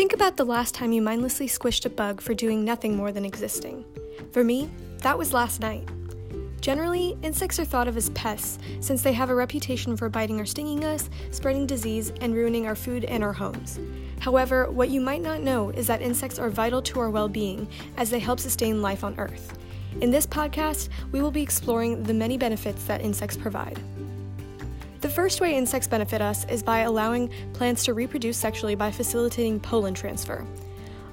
Think about the last time you mindlessly squished a bug for doing nothing more than existing. For me, that was last night. Generally, insects are thought of as pests since they have a reputation for biting or stinging us, spreading disease, and ruining our food and our homes. However, what you might not know is that insects are vital to our well being as they help sustain life on Earth. In this podcast, we will be exploring the many benefits that insects provide. The first way insects benefit us is by allowing plants to reproduce sexually by facilitating pollen transfer.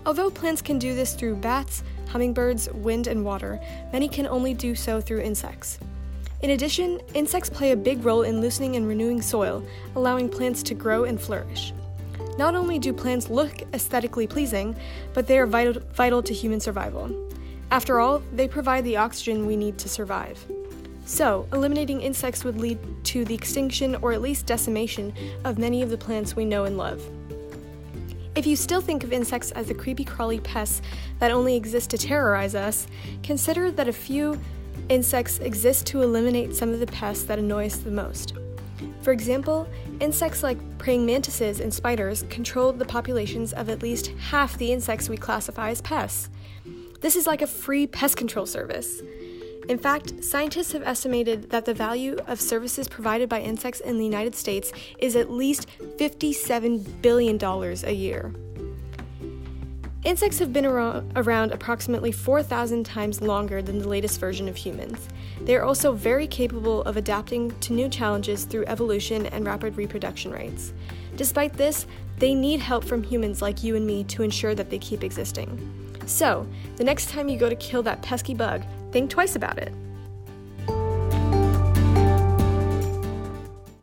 Although plants can do this through bats, hummingbirds, wind, and water, many can only do so through insects. In addition, insects play a big role in loosening and renewing soil, allowing plants to grow and flourish. Not only do plants look aesthetically pleasing, but they are vital, vital to human survival. After all, they provide the oxygen we need to survive. So, eliminating insects would lead to the extinction or at least decimation of many of the plants we know and love. If you still think of insects as the creepy crawly pests that only exist to terrorize us, consider that a few insects exist to eliminate some of the pests that annoy us the most. For example, insects like praying mantises and spiders control the populations of at least half the insects we classify as pests. This is like a free pest control service. In fact, scientists have estimated that the value of services provided by insects in the United States is at least $57 billion a year. Insects have been around approximately 4,000 times longer than the latest version of humans. They are also very capable of adapting to new challenges through evolution and rapid reproduction rates. Despite this, they need help from humans like you and me to ensure that they keep existing. So, the next time you go to kill that pesky bug, think twice about it.